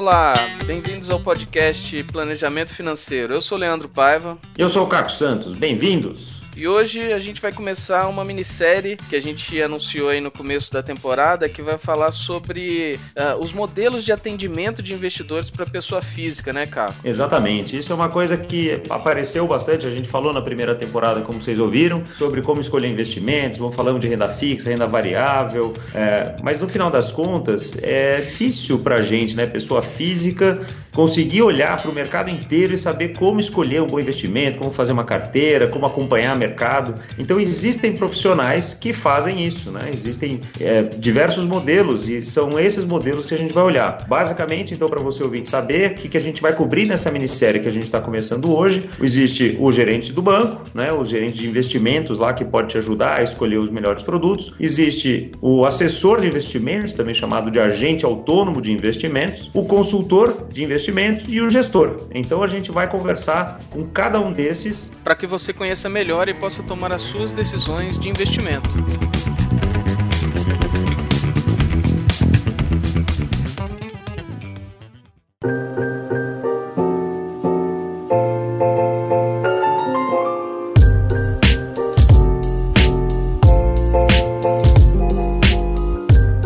Olá, bem-vindos ao podcast Planejamento Financeiro. Eu sou Leandro Paiva. Eu sou o Caco Santos. Bem-vindos. E hoje a gente vai começar uma minissérie que a gente anunciou aí no começo da temporada, que vai falar sobre uh, os modelos de atendimento de investidores para pessoa física, né, Carlos? Exatamente. Isso é uma coisa que apareceu bastante. A gente falou na primeira temporada, como vocês ouviram, sobre como escolher investimentos. Vamos falando de renda fixa, renda variável. É, mas no final das contas, é difícil para a gente, né, pessoa física, conseguir olhar para o mercado inteiro e saber como escolher um bom investimento, como fazer uma carteira, como acompanhar mercado. Então existem profissionais que fazem isso, né? Existem é, diversos modelos e são esses modelos que a gente vai olhar. Basicamente, então, para você ouvir saber o que, que a gente vai cobrir nessa minissérie que a gente está começando hoje, existe o gerente do banco, né? O gerente de investimentos lá que pode te ajudar a escolher os melhores produtos. Existe o assessor de investimentos, também chamado de agente autônomo de investimentos, o consultor de investimentos e o gestor. Então a gente vai conversar com cada um desses para que você conheça melhor e possa tomar as suas decisões de investimento.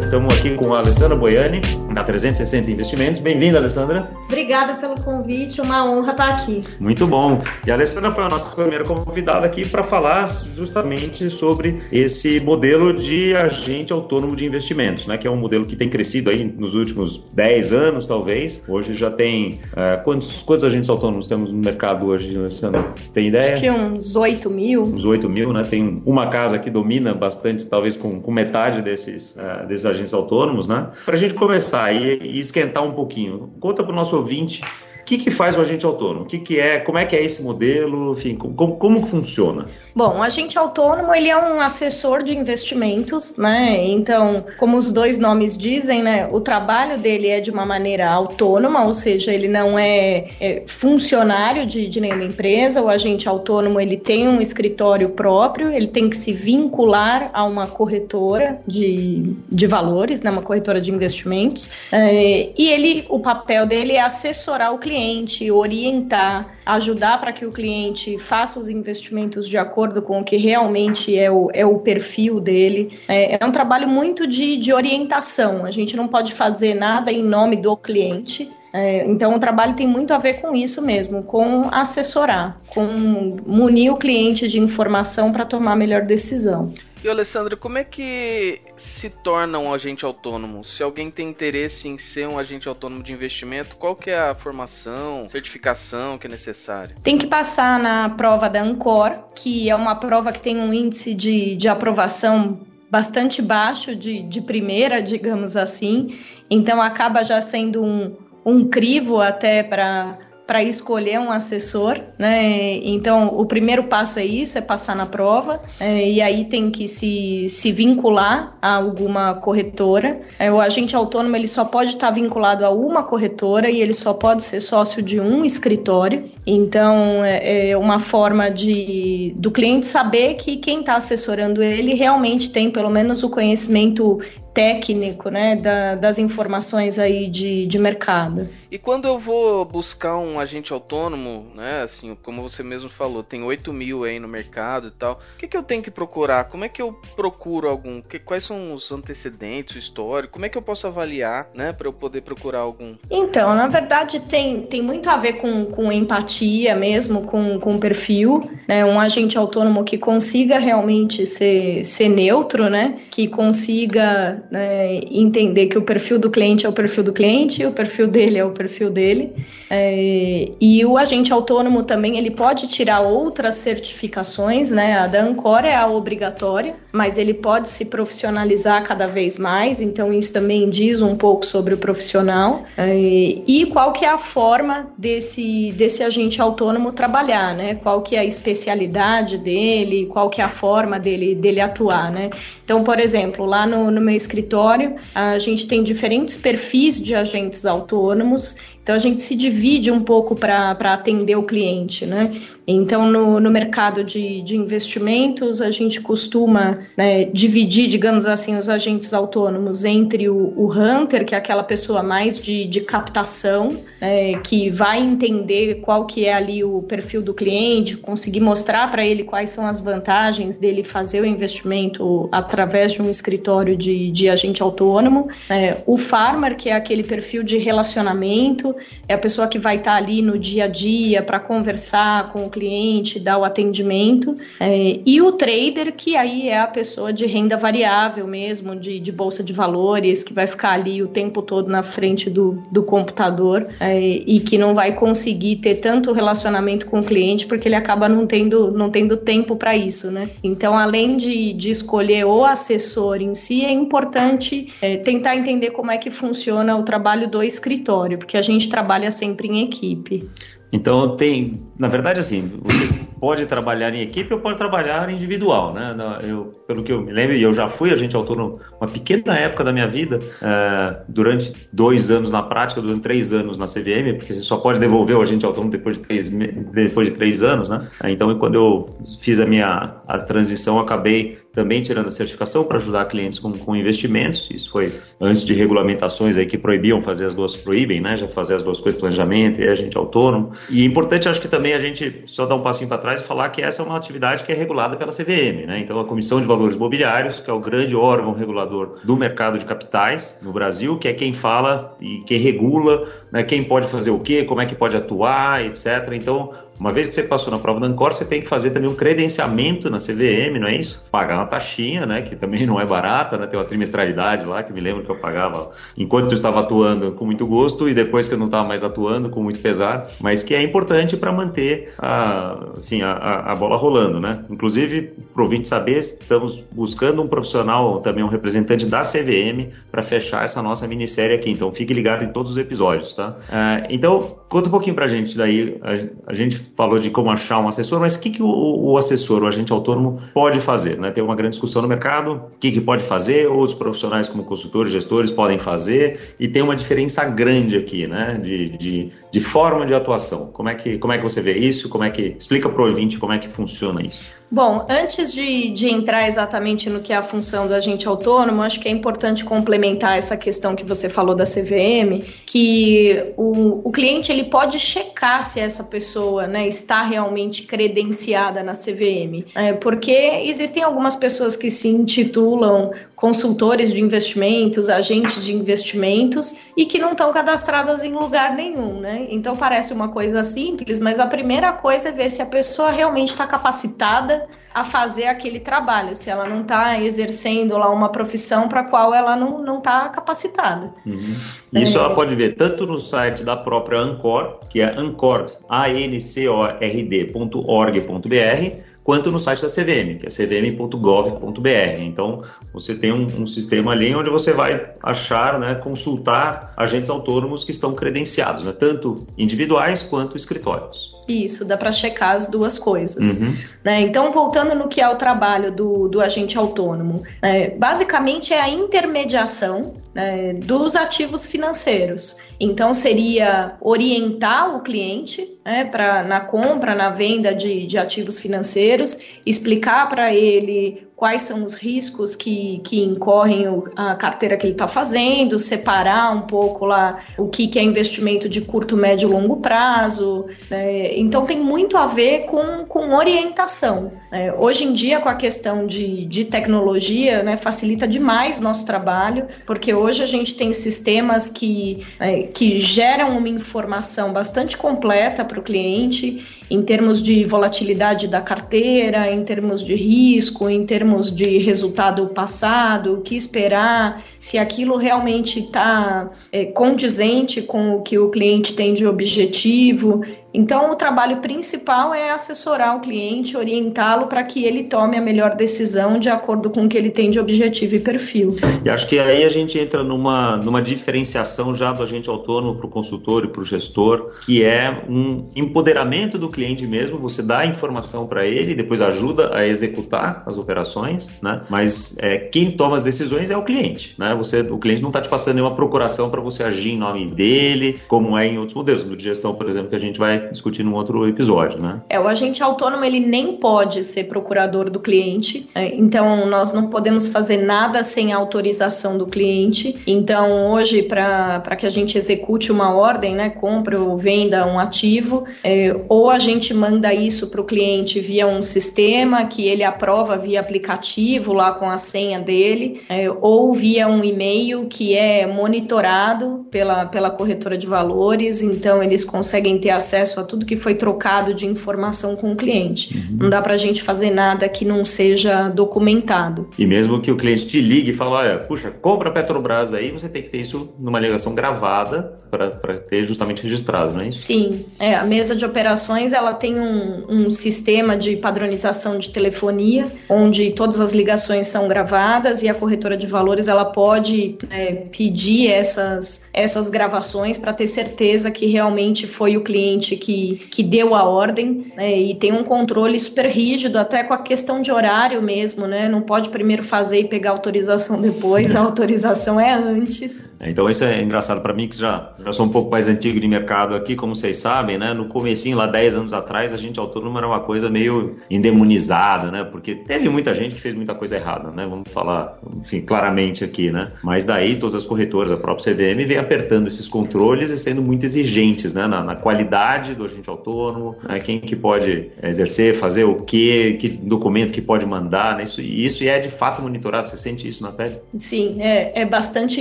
Estamos aqui com a Alessandra Boiani, na 360 Investimentos. Bem-vinda, Alessandra. Obrigada pelo convite, uma honra estar aqui. Muito bom. E a Alessandra foi a nossa primeira convidada aqui para falar justamente sobre esse modelo de agente autônomo de investimentos, né? Que é um modelo que tem crescido aí nos últimos 10 anos, talvez. Hoje já tem. Uh, quantos, quantos agentes autônomos temos no mercado hoje, Alessandra? Tem ideia? Acho que uns 8 mil. Uns 8 mil, né? Tem uma casa que domina bastante, talvez com, com metade desses, uh, desses agentes autônomos, né? Para a gente começar e, e esquentar um pouquinho. Conta para o nosso ouvinte o que, que faz o agente autônomo? O que, que é? Como é que é esse modelo? Enfim, como, como funciona? Bom, o agente autônomo ele é um assessor de investimentos, né? Então, como os dois nomes dizem, né? O trabalho dele é de uma maneira autônoma, ou seja, ele não é, é funcionário de, de nenhuma empresa. O agente autônomo ele tem um escritório próprio, ele tem que se vincular a uma corretora de, de valores, né? Uma corretora de investimentos. É, e ele, o papel dele é assessorar o cliente cliente, orientar, ajudar para que o cliente faça os investimentos de acordo com o que realmente é o, é o perfil dele. É, é um trabalho muito de, de orientação. A gente não pode fazer nada em nome do cliente. É, então, o trabalho tem muito a ver com isso mesmo, com assessorar, com munir o cliente de informação para tomar melhor decisão. E Alessandro, como é que se torna um agente autônomo? Se alguém tem interesse em ser um agente autônomo de investimento, qual que é a formação, certificação que é necessária? Tem que passar na prova da Ancor, que é uma prova que tem um índice de, de aprovação bastante baixo, de, de primeira, digamos assim. Então acaba já sendo um, um crivo até para para escolher um assessor, né? Então, o primeiro passo é isso, é passar na prova, é, e aí tem que se, se vincular a alguma corretora. É, o agente autônomo ele só pode estar vinculado a uma corretora e ele só pode ser sócio de um escritório. Então, é, é uma forma de do cliente saber que quem está assessorando ele realmente tem pelo menos o conhecimento técnico, né, da, das informações aí de, de mercado. E quando eu vou buscar um agente autônomo, né, assim, como você mesmo falou, tem 8 mil aí no mercado e tal, o que, que eu tenho que procurar? Como é que eu procuro algum? Que, quais são os antecedentes, o histórico? Como é que eu posso avaliar, né, para eu poder procurar algum? Então, na verdade, tem, tem muito a ver com, com empatia mesmo, com, com perfil, né, um agente autônomo que consiga realmente ser, ser neutro, né, que consiga né, entender que o perfil do cliente é o perfil do cliente, o perfil dele é o perfil dele. É, e o agente autônomo também ele pode tirar outras certificações, né? A da Ancora é a obrigatória, mas ele pode se profissionalizar cada vez mais. Então isso também diz um pouco sobre o profissional é, e qual que é a forma desse desse agente autônomo trabalhar, né? Qual que é a especialidade dele, qual que é a forma dele dele atuar, né? Então, por exemplo, lá no, no meu escritório, a gente tem diferentes perfis de agentes autônomos então a gente se divide um pouco para atender o cliente, né? Então, no, no mercado de, de investimentos, a gente costuma né, dividir, digamos assim, os agentes autônomos entre o, o hunter, que é aquela pessoa mais de, de captação, é, que vai entender qual que é ali o perfil do cliente, conseguir mostrar para ele quais são as vantagens dele fazer o investimento através de um escritório de, de agente autônomo. É, o farmer, que é aquele perfil de relacionamento, é a pessoa que vai estar tá ali no dia a dia para conversar com o cliente, dar o atendimento. É, e o trader, que aí é a pessoa de renda variável mesmo, de, de bolsa de valores, que vai ficar ali o tempo todo na frente do, do computador é, e que não vai conseguir ter tanto relacionamento com o cliente porque ele acaba não tendo, não tendo tempo para isso, né? Então, além de, de escolher o assessor em si, é importante é, tentar entender como é que funciona o trabalho do escritório, porque a gente trabalha sempre em equipe. Então tem, na verdade, assim, você pode trabalhar em equipe ou pode trabalhar individual, né? Eu, pelo que eu me lembro, e eu já fui agente autônomo uma pequena época da minha vida, uh, durante dois anos na prática, durante três anos na CVM, porque você só pode devolver o agente autônomo depois de três, depois de três anos, né? Então, quando eu fiz a minha a transição, acabei também tirando a certificação para ajudar clientes com, com, investimentos. Isso foi antes de regulamentações aí que proibiam fazer as duas, proíbem, né? Já fazer as duas coisas, planejamento e agente autônomo. E é importante, acho que também a gente só dar um passinho para trás e falar que essa é uma atividade que é regulada pela CVM, né? Então a Comissão de Valores Imobiliários, que é o grande órgão regulador do mercado de capitais no Brasil, que é quem fala e quem regula, né? Quem pode fazer o quê, como é que pode atuar, etc. Então uma vez que você passou na prova da Ancor, você tem que fazer também um credenciamento na CVM, não é isso? Pagar uma taxinha, né? Que também não é barata, né? Tem uma trimestralidade lá, que me lembro que eu pagava enquanto eu estava atuando com muito gosto e depois que eu não estava mais atuando com muito pesar, mas que é importante para manter a, enfim, a, a, bola rolando, né? Inclusive, para ouvinte saber, estamos buscando um profissional, também um representante da CVM, para fechar essa nossa minissérie aqui. Então, fique ligado em todos os episódios, tá? Uh, então, conta um pouquinho para a gente daí. A, a gente falou de como achar um assessor, mas o que, que o, o, assessor, o agente autônomo, pode fazer? Né? Tem uma grande discussão no mercado, o que, que pode fazer, outros profissionais como consultores, gestores podem fazer, e tem uma diferença grande aqui, né? De, de, de forma de atuação. Como é, que, como é que você vê isso? Como é que. Explica para o ouvinte como é que funciona isso. Bom, antes de, de entrar exatamente no que é a função do agente autônomo, acho que é importante complementar essa questão que você falou da CVM, que o, o cliente ele pode checar se essa pessoa né, está realmente credenciada na CVM. É, porque existem algumas pessoas que se intitulam consultores de investimentos, agentes de investimentos e que não estão cadastradas em lugar nenhum, né? Então parece uma coisa simples, mas a primeira coisa é ver se a pessoa realmente está capacitada a fazer aquele trabalho, se ela não está exercendo lá uma profissão para a qual ela não está capacitada. Uhum. Isso é. ela pode ver tanto no site da própria Ancor, que é ancor, A-N-C-O-R-D.org.br, quanto no site da CVM, que é cvm.gov.br. Então, você tem um, um, sistema ali onde você vai achar, né, consultar agentes autônomos que estão credenciados, né, tanto individuais quanto escritórios. Isso, dá para checar as duas coisas. Uhum. Né? Então, voltando no que é o trabalho do, do agente autônomo, né? basicamente é a intermediação né, dos ativos financeiros. Então, seria orientar o cliente né, pra, na compra, na venda de, de ativos financeiros, explicar para ele quais são os riscos que, que incorrem a carteira que ele está fazendo, separar um pouco lá o que, que é investimento de curto, médio e longo prazo. Né? Então tem muito a ver com, com orientação. Né? Hoje em dia, com a questão de, de tecnologia, né, facilita demais nosso trabalho, porque hoje a gente tem sistemas que, é, que geram uma informação bastante completa para o cliente em termos de volatilidade da carteira, em termos de risco, em termos de resultado passado, o que esperar, se aquilo realmente está é, condizente com o que o cliente tem de objetivo. Então, o trabalho principal é assessorar o cliente, orientá-lo para que ele tome a melhor decisão de acordo com o que ele tem de objetivo e perfil. E acho que aí a gente entra numa, numa diferenciação já do agente autônomo para o consultor e para o gestor, que é um empoderamento do cliente mesmo, você dá a informação para ele, depois ajuda a executar as operações, né? Mas é, quem toma as decisões é o cliente, né? Você, o cliente não está te passando nenhuma procuração para você agir em nome dele, como é em outros modelos, no de gestão, por exemplo, que a gente vai discutir num outro episódio, né? É, o agente autônomo ele nem pode ser procurador do cliente, é, então nós não podemos fazer nada sem autorização do cliente. Então hoje para que a gente execute uma ordem, né, compra ou venda um ativo, é, ou a gente manda isso para o cliente via um sistema que ele aprova via aplicativo lá com a senha dele, é, ou via um e-mail que é monitorado pela, pela corretora de valores, então eles conseguem ter acesso a tudo que foi trocado de informação com o cliente. Uhum. Não dá para a gente fazer nada que não seja documentado. E mesmo que o cliente te ligue e fale, olha, puxa, compra Petrobras aí, você tem que ter isso numa ligação gravada para ter justamente registrado, não é isso? Sim, é, a mesa de operações ela tem um, um sistema de padronização de telefonia, onde todas as ligações são gravadas e a corretora de valores ela pode é, pedir essas, essas gravações para ter certeza que realmente foi o cliente que, que deu a ordem né, e tem um controle super rígido, até com a questão de horário mesmo, né? Não pode primeiro fazer e pegar autorização depois, a autorização é antes. É, então isso é engraçado para mim que já, já sou um pouco mais antigo de mercado aqui, como vocês sabem, né? No comecinho, lá 10 anos atrás, a gente autônomo era uma coisa meio endemonizada, né? Porque teve muita gente que fez muita coisa errada, né? Vamos falar, enfim, claramente aqui, né? Mas daí todas as corretoras, a própria CVM, vem apertando esses controles e sendo muito exigentes, né? Na, na qualidade do agente autônomo, né? quem que pode exercer, fazer o quê, que documento que pode mandar, né? Isso, isso é de fato monitorado, você sente isso na pele? Sim, é, é bastante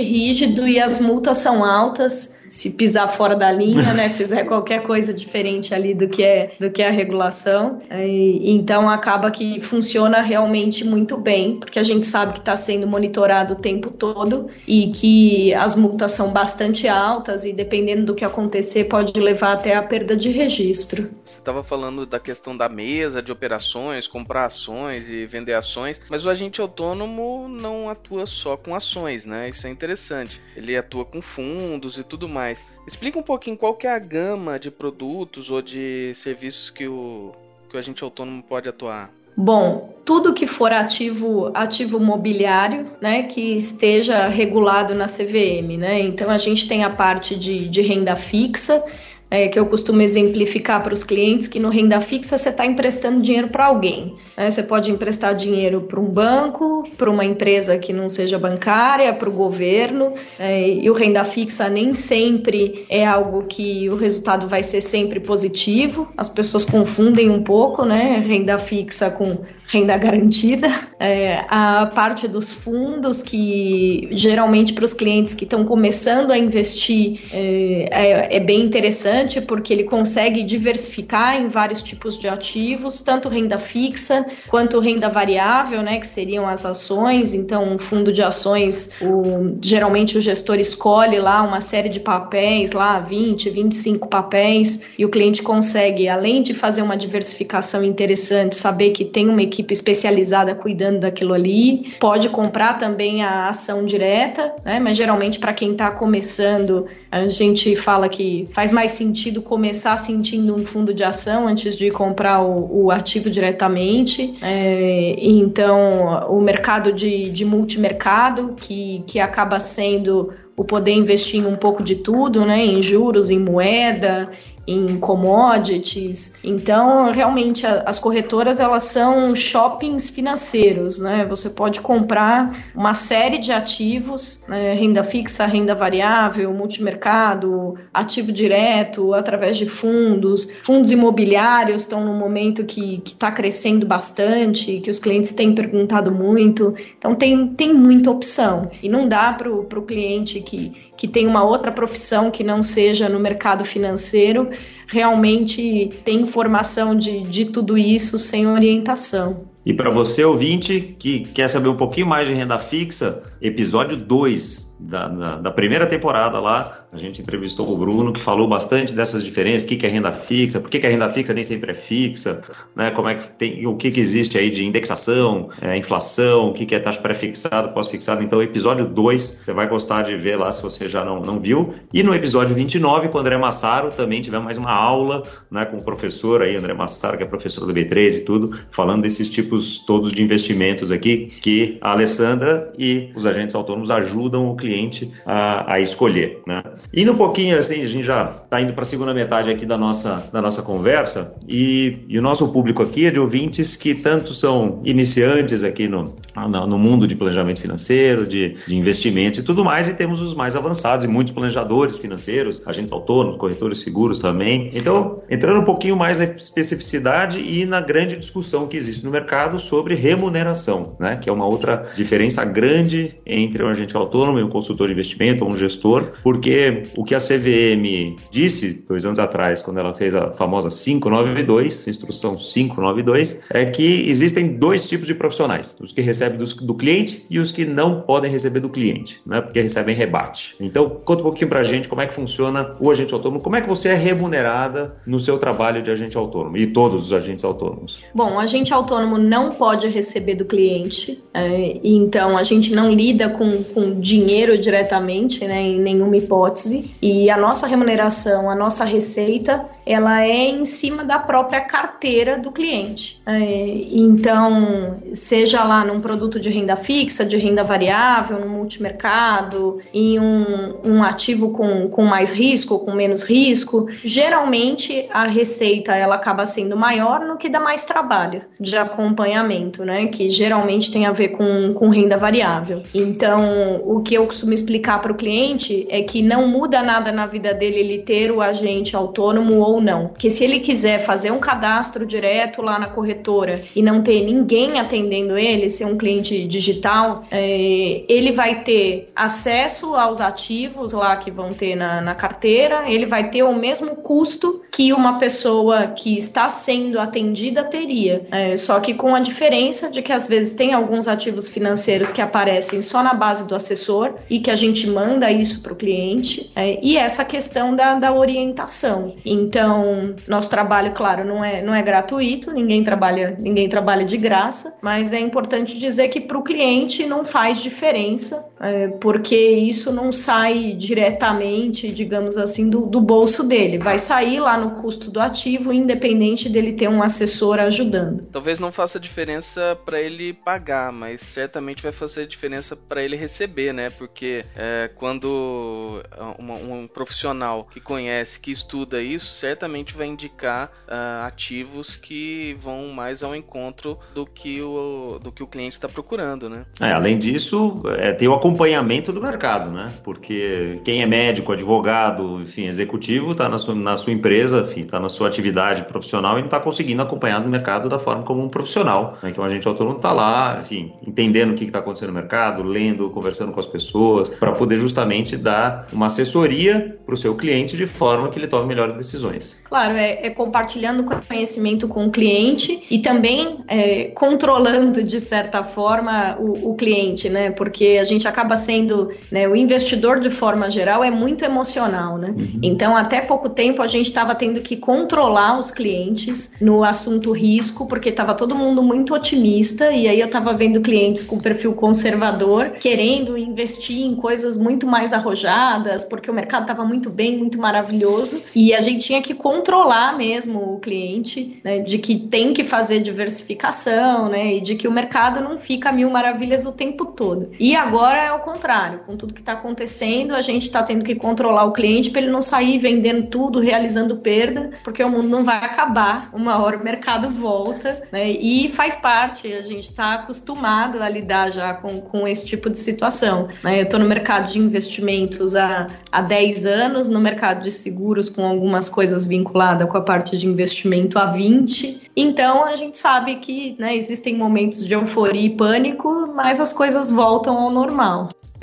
rígido e as multas são altas se pisar fora da linha, né, fizer qualquer coisa diferente ali do que é, do que é a regulação. E, então acaba que funciona realmente muito bem, porque a gente sabe que está sendo monitorado o tempo todo e que as multas são bastante altas e dependendo do que acontecer pode levar até a perda de registro. Você estava falando da questão da mesa de operações, comprar ações e vender ações, mas o agente autônomo não atua só com ações, né? Isso é interessante. Ele atua com fundos e tudo mais. Explica um pouquinho qual que é a gama de produtos ou de serviços que o, que o agente autônomo pode atuar. Bom, tudo que for ativo, ativo mobiliário, né, que esteja regulado na CVM, né? Então a gente tem a parte de, de renda fixa, é, que eu costumo exemplificar para os clientes que no renda fixa você está emprestando dinheiro para alguém. Né? Você pode emprestar dinheiro para um banco, para uma empresa que não seja bancária, para o governo, é, e o renda fixa nem sempre é algo que o resultado vai ser sempre positivo. As pessoas confundem um pouco, né? Renda fixa com renda garantida, é, a parte dos fundos que geralmente para os clientes que estão começando a investir é, é, é, bem interessante porque ele consegue diversificar em vários tipos de ativos, tanto renda fixa quanto renda variável, né, que seriam as ações. Então, um fundo de ações, o, geralmente o gestor escolhe lá uma série de papéis, lá 20, 25 papéis, e o cliente consegue, além de fazer uma diversificação interessante, saber que tem uma equipe especializada cuidando daquilo ali. Pode comprar também a ação direta, né? Mas geralmente para quem está começando, a gente fala que faz mais sentido começar sentindo um fundo de ação antes de comprar o, o ativo diretamente. É, então, o mercado de, de multimercado, que, que acaba sendo o poder investir em um pouco de tudo, né? Em juros, em moeda, em commodities. Então, realmente, as corretoras elas são shoppings financeiros, né? Você pode comprar uma série de ativos, né? renda fixa, renda variável, multimercado, ativo direto, através de fundos. Fundos imobiliários estão num momento que está crescendo bastante, que os clientes têm perguntado muito. Então, tem, tem muita opção. E não dá para o cliente que que tem uma outra profissão que não seja no mercado financeiro, realmente tem informação de, de tudo isso sem orientação. E para você, ouvinte, que quer saber um pouquinho mais de renda fixa, episódio 2 da, da, da, primeira temporada lá, a gente entrevistou o Bruno, que falou bastante dessas diferenças, o que, que é renda fixa, por que, que a renda fixa nem sempre é fixa, né, como é que tem, o que, que existe aí de indexação, é, inflação, o que, que é taxa pré-fixada, pós-fixada. Então, episódio 2, você vai gostar de ver lá se você já não, não viu. E no episódio 29, com o André Massaro, também tivemos mais uma aula né, com o professor aí, André Massaro, que é professor do B3 e tudo, falando desses tipos todos de investimentos aqui, que a Alessandra e os agentes autônomos ajudam o cliente a, a escolher. Né? Indo um pouquinho assim, a gente já está indo para a segunda metade aqui da nossa, da nossa conversa, e, e, o nosso público aqui é de ouvintes que tanto são iniciantes aqui no, no mundo de planejamento financeiro, de, de investimentos e tudo mais, e temos os mais avançados e muitos planejadores financeiros, agentes autônomos, corretores seguros também. Então, entrando um pouquinho mais na especificidade e na grande discussão que existe no mercado sobre remuneração, né, que é uma outra diferença grande entre um agente autônomo e um consultor de investimento ou um gestor, porque o que a CVM disse dois anos atrás, quando ela fez a famosa 592, instrução 592, é que existem dois tipos de profissionais: os que recebem do, do cliente e os que não podem receber do cliente, né, porque recebem rebate. Então, conta um pouquinho para a gente como é que funciona o agente autônomo, como é que você é remunerada no seu trabalho de agente autônomo e todos os agentes autônomos. Bom, o agente autônomo não pode receber do cliente, é, então a gente não lida com, com dinheiro diretamente, né, em nenhuma hipótese, e a nossa remuneração, a nossa receita, ela é em cima da própria carteira do cliente. É, então, seja lá num produto de renda fixa, de renda variável, no multimercado, em um, um ativo com, com mais risco com menos risco, geralmente a receita ela acaba sendo maior no que dá mais trabalho de acompanhamento, né? Que geralmente tem a ver com, com renda variável. Então, o que eu costumo explicar para o cliente é que não muda nada na vida dele ele ter o agente autônomo ou não. Que se ele quiser fazer um cadastro direto lá na corretora e não ter ninguém atendendo ele, ser um cliente digital, é, ele vai ter acesso aos ativos lá que vão ter na, na carteira, ele vai ter o mesmo custo que uma pessoa que está sendo atendida teria. É, só que com a diferença de que às vezes tem alguns ativos financeiros que aparecem só na base do assessor e que a gente manda isso para o cliente, é, e essa questão da, da orientação. Então, nosso trabalho, claro, não é, não é gratuito, ninguém trabalha, ninguém trabalha de graça, mas é importante dizer que para o cliente não faz diferença, é, porque isso não sai diretamente, digamos assim, do, do bolso dele, vai sair lá no custo do ativo, independente dele ter um assessor ajudando. Talvez não faça diferença para ele pagar, mas certamente vai fazer diferença para ele receber, né? Porque é, quando uma, um profissional que conhece, que estuda isso, certamente vai indicar uh, ativos que vão mais ao encontro do que o, do que o cliente está procurando, né? É, além disso, é, tem o acompanhamento do mercado, né? Porque quem é médico, advogado, enfim, executivo, está na na sua empresa, está na sua atividade profissional e não está conseguindo acompanhar no mercado da forma como um profissional, né? Que um agente autônomo está lá, enfim, entendendo o que está acontecendo no mercado, lendo, conversando com as pessoas, para poder justamente dar uma assessoria para o seu cliente de forma que ele tome melhores decisões. Claro, é, é compartilhando conhecimento com o cliente e também é, controlando de certa forma o, o, cliente, né? Porque a gente acaba sendo, né, o investidor de forma geral é muito emocional, né? Uhum. Então, até pouco tempo a gente estava tendo que controlar os clientes no assunto risco, porque estava todo mundo muito otimista e aí eu estava vendo clientes com perfil conservador querendo investir em coisas muito mais arrojadas, porque o mercado estava muito bem, muito maravilhoso e a gente tinha que controlar mesmo o cliente, né, de que tem que fazer diversificação, né, e de que o mercado não fica mil maravilhas o tempo todo. E agora é o contrário, com tudo que está acontecendo, a gente está tendo que controlar o cliente para ele não sair vendendo tudo, realizando perda, porque o mundo não vai acabar, uma hora o mercado volta, né, e faz parte, a gente está acostumado a lidar já com, com esse tipo de situação. Né? Eu estou no mercado de investimentos há, há 10 anos, no mercado de seguros com algumas coisas vinculadas com a parte de investimento há 20. Então a gente sabe que né, existem momentos de euforia e pânico, mas as coisas voltam ao normal.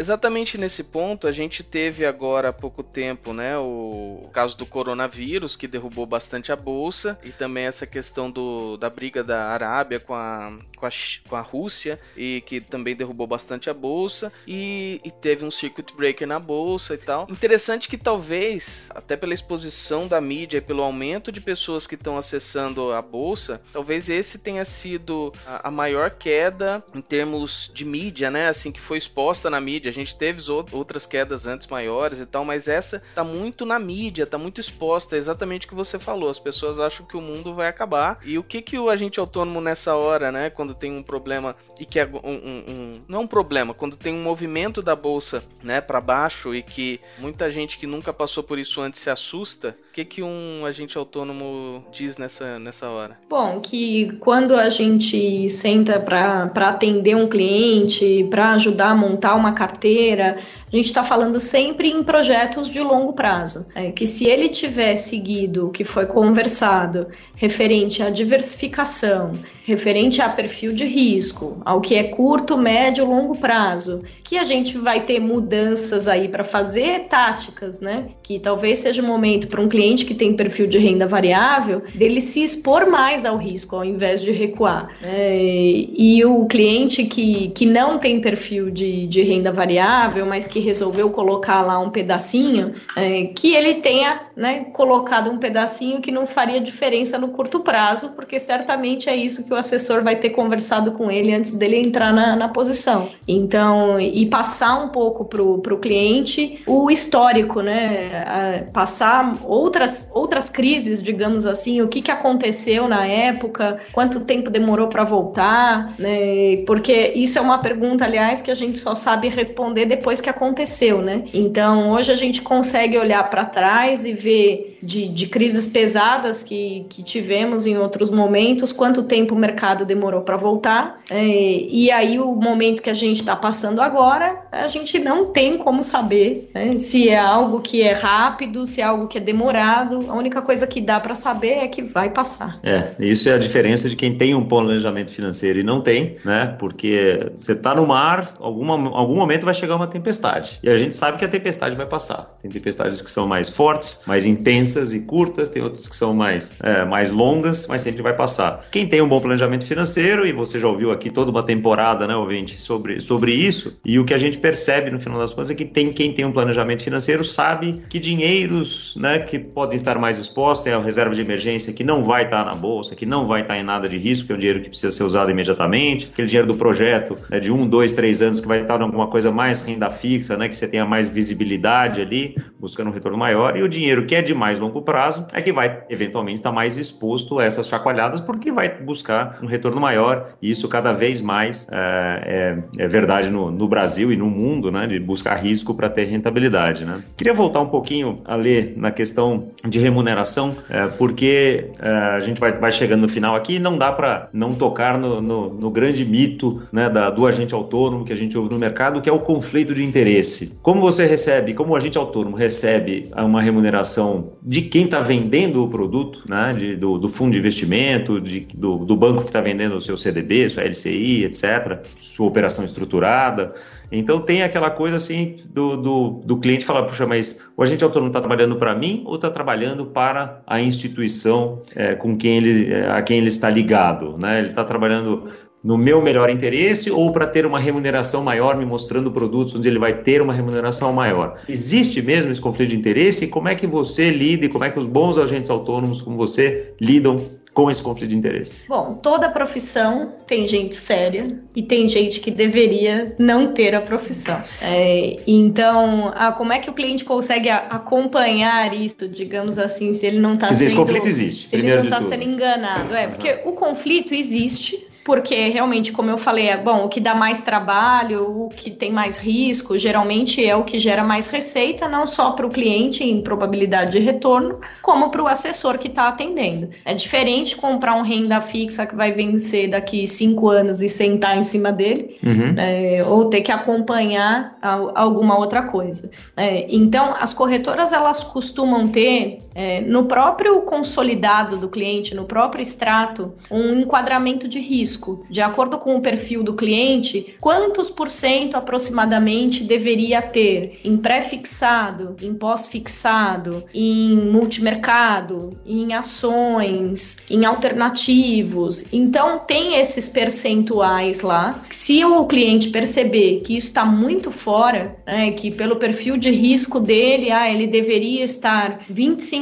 Exatamente nesse ponto, a gente teve agora há pouco tempo, né, o, caso do coronavírus, que derrubou bastante a bolsa, e também essa questão do, da briga da Arábia com a, com a, com a Rússia, e que também derrubou bastante a bolsa, e, e teve um circuit breaker na bolsa e tal. Interessante que talvez, até pela exposição da mídia e pelo aumento de pessoas que estão acessando a bolsa, talvez esse tenha sido a, a maior queda em termos de mídia, né, assim, que foi exposta na mídia. A gente teve outras quedas antes maiores e tal, mas essa tá muito na mídia, tá muito exposta, é exatamente o que você falou. As pessoas acham que o mundo vai acabar. E o que que o agente autônomo nessa hora, né, quando tem um problema e que é um, um, um não é um problema, quando tem um movimento da bolsa, né, para baixo e que muita gente que nunca passou por isso antes se assusta, o que que um agente autônomo diz nessa nessa hora? Bom, que quando a gente senta para atender um cliente, para ajudar a montar uma carteira, a gente está falando sempre em projetos de longo prazo. É, que se ele tiver seguido o que foi conversado referente à diversificação, referente a perfil de risco, ao que é curto, médio, longo prazo, que a gente vai ter mudanças aí para fazer táticas, né? Que talvez seja o momento para um cliente que tem perfil de renda variável dele se expor mais ao risco ao invés de recuar. É, e o cliente que, que não tem perfil de, de renda variável, mas que resolveu colocar lá um pedacinho, é, que ele tenha né, colocado um pedacinho que não faria diferença no curto prazo, porque certamente é isso que o assessor vai ter conversado com ele antes dele entrar na, na posição. Então, e passar um pouco para o cliente o histórico, né? Passar outras, outras crises, digamos assim, o que, que aconteceu na época, quanto tempo demorou para voltar, né? Porque isso é uma pergunta, aliás, que a gente só sabe responder depois que aconteceu, né? Então, hoje a gente consegue olhar para trás e ver de, de crises pesadas que, que tivemos em outros momentos, quanto tempo o mercado demorou para voltar. É, e aí, o momento que a gente está passando agora, a gente não tem como saber né, se é algo que é rápido, se é algo que é demorado. A única coisa que dá para saber é que vai passar. É, isso é a diferença de quem tem um planejamento financeiro e não tem, né? Porque você está no mar, alguma, algum momento vai chegar uma tempestade. E a gente sabe que a tempestade vai passar. Tem tempestades que são mais fortes, mais intensas e curtas, tem outras que são mais, é, mais longas, mas sempre vai passar. Quem tem um bom planejamento financeiro, e você já ouviu aqui toda uma temporada, né, ouvinte, sobre, sobre isso, e o que a gente percebe no final das contas é que tem, quem tem um planejamento financeiro sabe que dinheiros né, que podem estar mais expostos, é a reserva de emergência que não vai estar na bolsa, que não vai estar em nada de risco, que é um dinheiro que precisa ser usado imediatamente, aquele dinheiro do projeto né, de um, dois, três anos que vai estar em alguma coisa mais renda fixa, né, que você tenha mais visibilidade ali, buscando um retorno maior, e o dinheiro que é de mais longo prazo é que vai eventualmente estar mais exposto a essas chacoalhadas porque vai buscar um retorno maior e isso cada vez mais é, é, é verdade no, no, Brasil e no mundo, né, de buscar risco para ter rentabilidade. Né. Queria voltar um pouquinho a ler na questão de remuneração, é, porque é, a gente vai, vai, chegando no final aqui e não dá para não tocar no, no, no grande mito né, da, do agente autônomo que a gente ouve no mercado, que é o conflito de interesse. Como você recebe, como o agente autônomo recebe uma remuneração de quem está vendendo o produto, né, de, do, do, fundo de investimento, de, do, do banco que está vendendo o seu CDB, sua LCI, etc., sua operação estruturada. Então tem aquela coisa assim do, do, cliente falar, puxa, mas o agente autônomo está trabalhando para mim ou está trabalhando para a instituição é, com quem ele, é, a quem ele está ligado? Né? Ele está trabalhando no meu melhor interesse ou para ter uma remuneração maior, me mostrando produtos onde ele vai ter uma remuneração maior. Existe mesmo esse conflito de interesse e como é que você lida e como é que os bons agentes autônomos como você lidam com esse conflito de interesse? Bom, toda profissão tem gente séria e tem gente que deveria não ter a profissão. É, então, ah, como é que o cliente consegue acompanhar isso, digamos assim, se ele não está sendo... Esse conflito existe, se ele não está sendo enganado. É, porque o conflito existe, porque realmente, como eu falei, é bom, o que dá mais trabalho, o que tem mais risco, geralmente é o que gera mais receita, não só para o cliente em probabilidade de retorno, como para o assessor que está atendendo. É diferente comprar um renda fixa que vai vencer daqui cinco anos e sentar em cima dele, uhum. é, ou ter que acompanhar alguma outra coisa. É, então, as corretoras elas costumam ter é, no próprio consolidado do cliente, no próprio extrato, um enquadramento de risco. De acordo com o perfil do cliente, quantos por cento aproximadamente deveria ter em pré-fixado, em pós-fixado, em multimercado, em ações, em alternativos. Então, tem esses percentuais lá. Se o cliente perceber que isso está muito fora, né, que pelo perfil de risco dele, ah, ele deveria estar 25%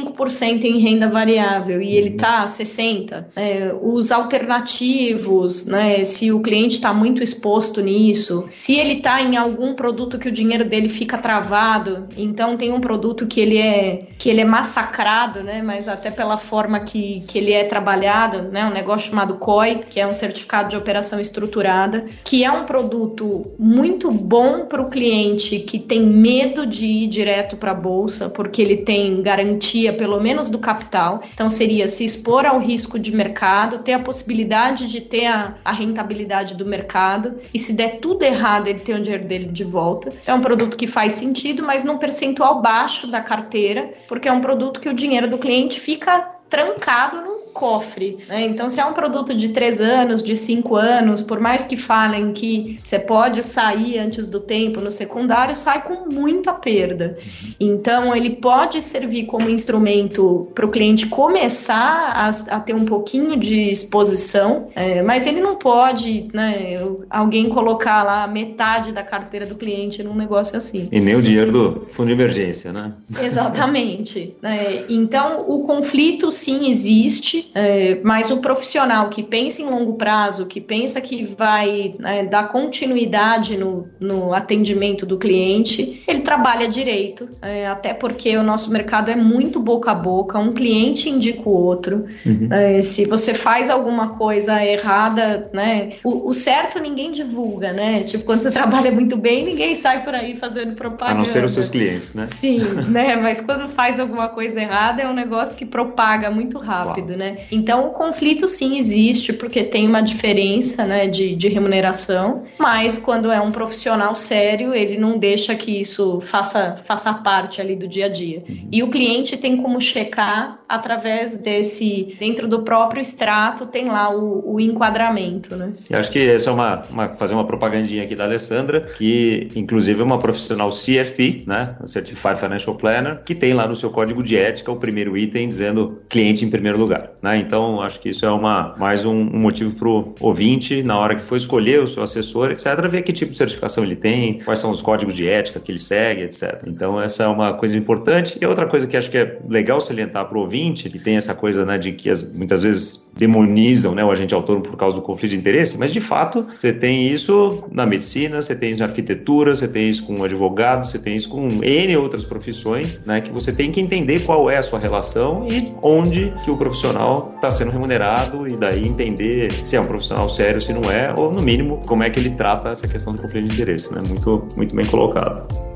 em renda variável e ele está 60%, é, os alternativos, né, se o cliente está muito exposto nisso, se ele está em algum produto que o dinheiro dele fica travado, então tem um produto que ele é que ele é massacrado, né, mas até pela forma que, que ele é trabalhado, né, um negócio chamado COI, que é um certificado de operação estruturada, que é um produto muito bom para o cliente que tem medo de ir direto para a bolsa, porque ele tem garantia pelo menos do capital. Então seria se expor ao risco de mercado, ter a possibilidade de ter a, a rentabilidade do mercado e se der tudo errado ele ter o dinheiro dele de volta. Então é um produto que faz sentido, mas num percentual baixo da carteira, porque é um produto que o dinheiro do cliente fica trancado num cofre. Né? Então, se é um produto de três anos, de cinco anos, por mais que falem que você pode sair antes do tempo no secundário, sai com muita perda. Então, ele pode servir como instrumento para o cliente começar a, a, ter um pouquinho de exposição, é, mas ele não pode, né, alguém colocar lá metade da carteira do cliente num negócio assim. E nem o dinheiro do fundo de emergência, né? Exatamente. né? Então, o conflito sim existe, é, mas o profissional que pensa em longo prazo, que pensa que vai né, dar continuidade no, no, atendimento do cliente, ele trabalha direito, é, até porque o nosso mercado é muito boca a boca, um cliente indica o outro. Uhum. É, se você faz alguma coisa errada, né, o, o, certo ninguém divulga, né? Tipo, quando você trabalha muito bem, ninguém sai por aí fazendo propaganda. A não ser os seus clientes, né? Sim, né? Mas quando faz alguma coisa errada, é um negócio que propaga muito rápido, Uau. né? Então o conflito sim existe, porque tem uma diferença né, de, de remuneração, mas quando é um profissional sério, ele não deixa que isso faça, faça parte ali do dia a dia. Uhum. E o cliente tem como checar através desse, dentro do próprio extrato, tem lá o, o enquadramento, né? Eu acho que essa é uma, uma, fazer uma propagandinha aqui da Alessandra, que inclusive é uma profissional CFP, né? Certified Financial Planner, que tem lá no seu código de ética o primeiro item dizendo cliente em primeiro lugar. Né? Então, acho que isso é uma, mais um, um motivo para o ouvinte, na hora que for escolher o seu assessor, etc., ver que tipo de certificação ele tem, quais são os códigos de ética que ele segue, etc. Então, essa é uma coisa importante. E outra coisa que acho que é legal salientar para o ouvinte, que tem essa coisa né, de que as, muitas vezes demonizam né, o agente autônomo por causa do conflito de interesse, mas de fato você tem isso na medicina, você tem isso na arquitetura, você tem isso com advogado, você tem isso com N outras profissões, né, que você tem que entender qual é a sua relação e onde que o profissional está sendo remunerado e daí entender se é um profissional sério, se não é, ou no mínimo como é que ele trata essa questão do conflito de interesse, né? Muito, muito bem colocado.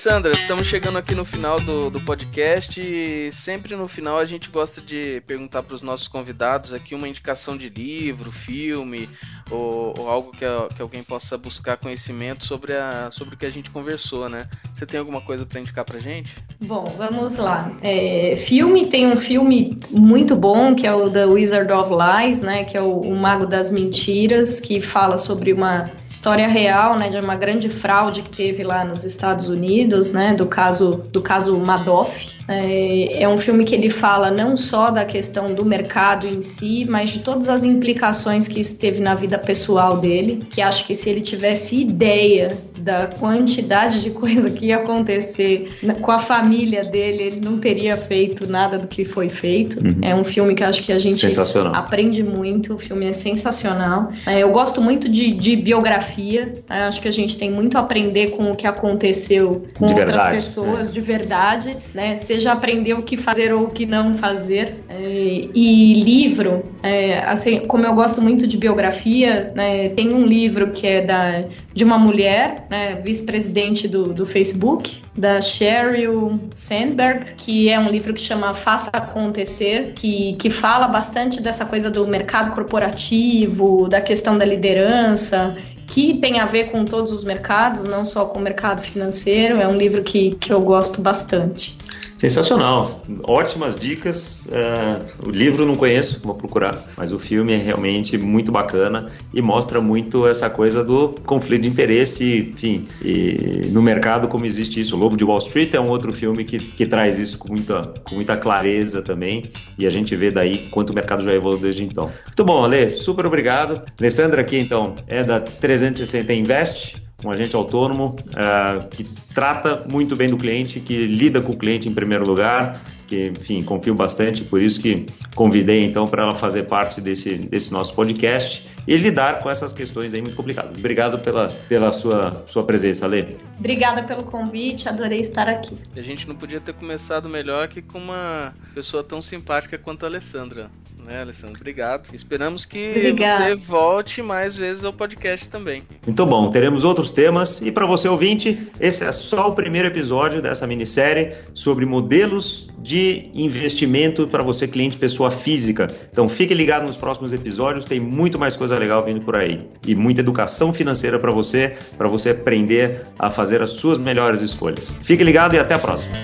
Alessandra, estamos chegando aqui no final do, do podcast e sempre no final a gente gosta de perguntar para os nossos convidados aqui uma indicação de livro, filme ou, ou algo que, que, alguém possa buscar conhecimento sobre, a, sobre o que a gente conversou, né? Você tem alguma coisa para indicar para gente? Bom, vamos lá. É, filme tem um filme muito bom que é o The Wizard of Lies, né? Que é o, o Mago das Mentiras, que fala sobre uma história real, né? De uma grande fraude que teve lá nos Estados Unidos, né? Do caso do caso Madoff. É, é, um filme que ele fala não só da questão do mercado em si, mas de todas as implicações que isso teve na vida pessoal dele. Que acho que se ele tivesse ideia da quantidade de coisa que ia acontecer com a família dele, ele não teria feito nada do que foi feito. Uhum. É um filme que acho que a gente aprende muito. O filme é sensacional. É, eu gosto muito de, de biografia. Né? Acho que a gente tem muito a aprender com o que aconteceu com de outras verdade, pessoas né? de verdade, né? Seja já aprendeu o que fazer ou o que não fazer. É, e livro, é, assim, como eu gosto muito de biografia, né, tem um livro que é da, de uma mulher né, vice-presidente do, do Facebook, da Sheryl Sandberg, que é um livro que chama Faça Acontecer, que, que fala bastante dessa coisa do mercado corporativo, da questão da liderança, que tem a ver com todos os mercados, não só com o mercado financeiro. É um livro que, que eu gosto bastante. Sensacional, ótimas dicas. Uh, o livro não conheço, vou procurar, mas o filme é realmente muito bacana e mostra muito essa coisa do conflito de interesse, enfim, no mercado como existe isso. O Lobo de Wall Street é um outro filme que, que traz isso com muita, com muita clareza também e a gente vê daí quanto o mercado já evoluiu desde então. Muito bom, Ale, super obrigado. Alessandra aqui então é da 360 Invest um agente autônomo uh, que trata muito bem do cliente, que lida com o cliente em primeiro lugar, que, enfim, confio bastante, por isso que convidei então para ela fazer parte desse, desse nosso podcast e lidar com essas questões aí muito complicadas. Obrigado pela, pela sua, sua presença, Lê. Obrigada pelo convite, adorei estar aqui. A gente não podia ter começado melhor que com uma pessoa tão simpática quanto a Alessandra. Né, Alessandra? Obrigado. Esperamos que Obrigada. você volte mais vezes ao podcast também. Muito bom, teremos outros temas. E para você ouvinte, esse é só o primeiro episódio dessa minissérie sobre modelos de investimento para você, cliente, pessoa física. Então fique ligado nos próximos episódios, tem muito mais coisa legal vindo por aí. E muita educação financeira para você, para você aprender a fazer as suas melhores escolhas. Fique ligado e até a próxima.